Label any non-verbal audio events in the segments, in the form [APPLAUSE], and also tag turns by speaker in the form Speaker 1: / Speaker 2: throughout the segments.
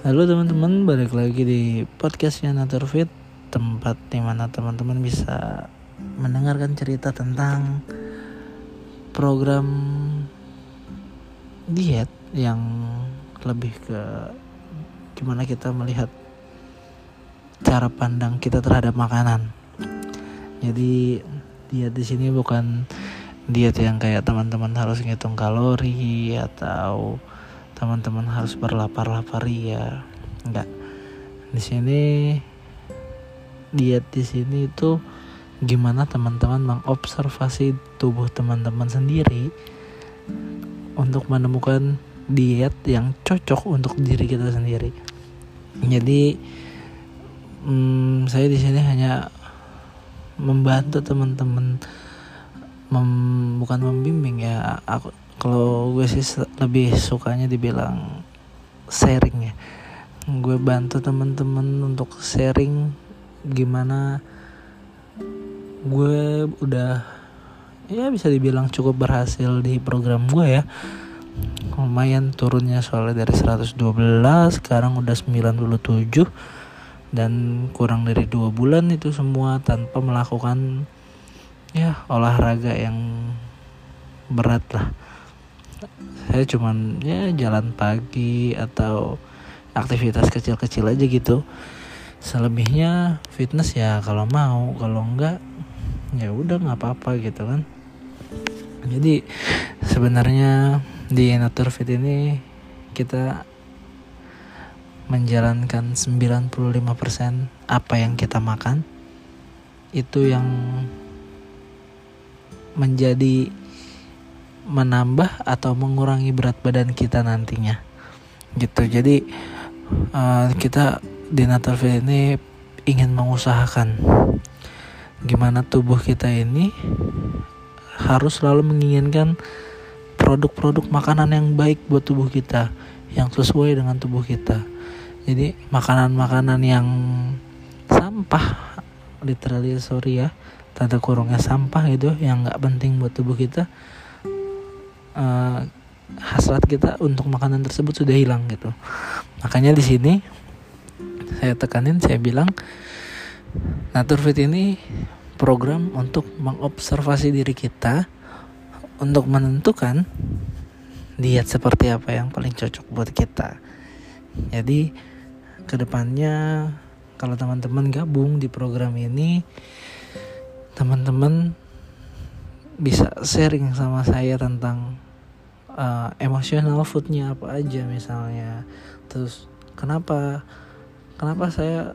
Speaker 1: Halo teman-teman, balik lagi di podcastnya Nature Fit Tempat di mana teman-teman bisa mendengarkan cerita tentang program diet yang lebih ke gimana kita melihat cara pandang kita terhadap makanan. Jadi diet di sini bukan diet yang kayak teman-teman harus ngitung kalori atau teman-teman harus berlapar-lapar ya enggak di sini diet di sini itu gimana teman-teman mengobservasi tubuh teman-teman sendiri untuk menemukan diet yang cocok untuk diri kita sendiri. Jadi hmm, saya di sini hanya membantu teman-teman mem, bukan membimbing ya aku kalau gue sih lebih sukanya dibilang sharing ya. Gue bantu temen-temen untuk sharing gimana gue udah ya bisa dibilang cukup berhasil di program gue ya. Lumayan turunnya soalnya dari 112 sekarang udah 97 dan kurang dari dua bulan itu semua tanpa melakukan ya olahraga yang berat lah saya cuman ya jalan pagi atau aktivitas kecil-kecil aja gitu. Selebihnya fitness ya kalau mau kalau enggak ya udah nggak apa-apa gitu kan. Jadi sebenarnya di Nature Fit ini kita menjalankan 95% apa yang kita makan. Itu yang menjadi menambah atau mengurangi berat badan kita nantinya. Gitu. Jadi uh, kita di Natal Fit ini ingin mengusahakan gimana tubuh kita ini harus selalu menginginkan produk-produk makanan yang baik buat tubuh kita yang sesuai dengan tubuh kita. Jadi makanan-makanan yang sampah literally sorry ya tanda kurungnya sampah gitu yang nggak penting buat tubuh kita uh, hasrat kita untuk makanan tersebut sudah hilang gitu makanya di sini saya tekanin saya bilang Naturefit ini program untuk mengobservasi diri kita untuk menentukan diet seperti apa yang paling cocok buat kita. Jadi ke depannya kalau teman-teman gabung di program ini, teman-teman bisa sharing sama saya tentang uh, emotional foodnya apa aja misalnya. Terus kenapa kenapa saya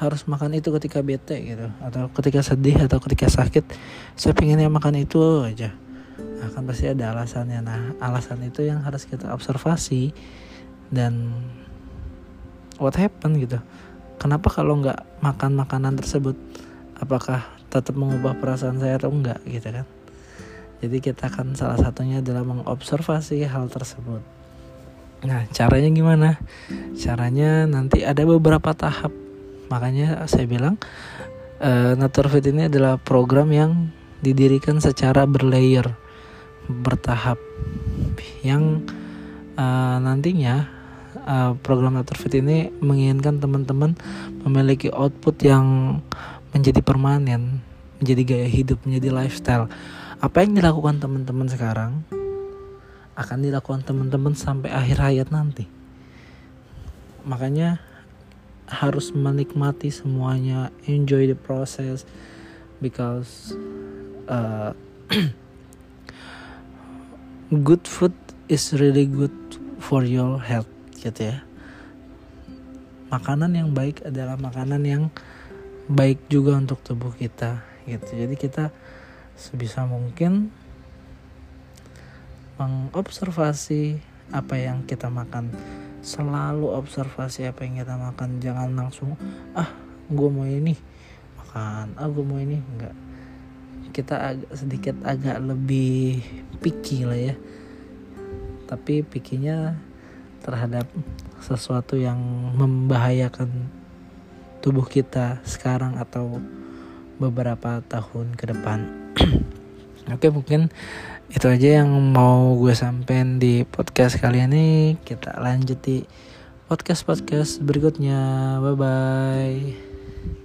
Speaker 1: harus makan itu ketika bete gitu? Atau ketika sedih atau ketika sakit saya pengennya makan itu aja. Nah, kan pasti ada alasannya. Nah alasan itu yang harus kita observasi dan what happened gitu. Kenapa kalau nggak makan makanan tersebut apakah tetap mengubah perasaan saya atau enggak gitu kan jadi kita akan salah satunya adalah mengobservasi hal tersebut. Nah, caranya gimana? Caranya nanti ada beberapa tahap. Makanya saya bilang uh, Naturefit ini adalah program yang didirikan secara berlayer, bertahap. Yang uh, nantinya uh, program Naturefit ini menginginkan teman-teman memiliki output yang menjadi permanen, menjadi gaya hidup, menjadi lifestyle. Apa yang dilakukan teman-teman sekarang akan dilakukan teman-teman sampai akhir hayat nanti. Makanya harus menikmati semuanya enjoy the process because uh, [CLEARS THROAT] good food is really good for your health gitu ya. Makanan yang baik adalah makanan yang baik juga untuk tubuh kita gitu. Jadi kita sebisa mungkin mengobservasi apa yang kita makan. Selalu observasi apa yang kita makan. Jangan langsung ah gue mau ini makan. Ah gue mau ini. Enggak. Kita agak sedikit agak lebih picky lah ya. Tapi pikinya terhadap sesuatu yang membahayakan tubuh kita sekarang atau beberapa tahun ke depan. [CLEARS THROAT] Oke mungkin itu aja yang mau gue sampein di podcast kali ini. Kita lanjut di podcast podcast berikutnya. Bye bye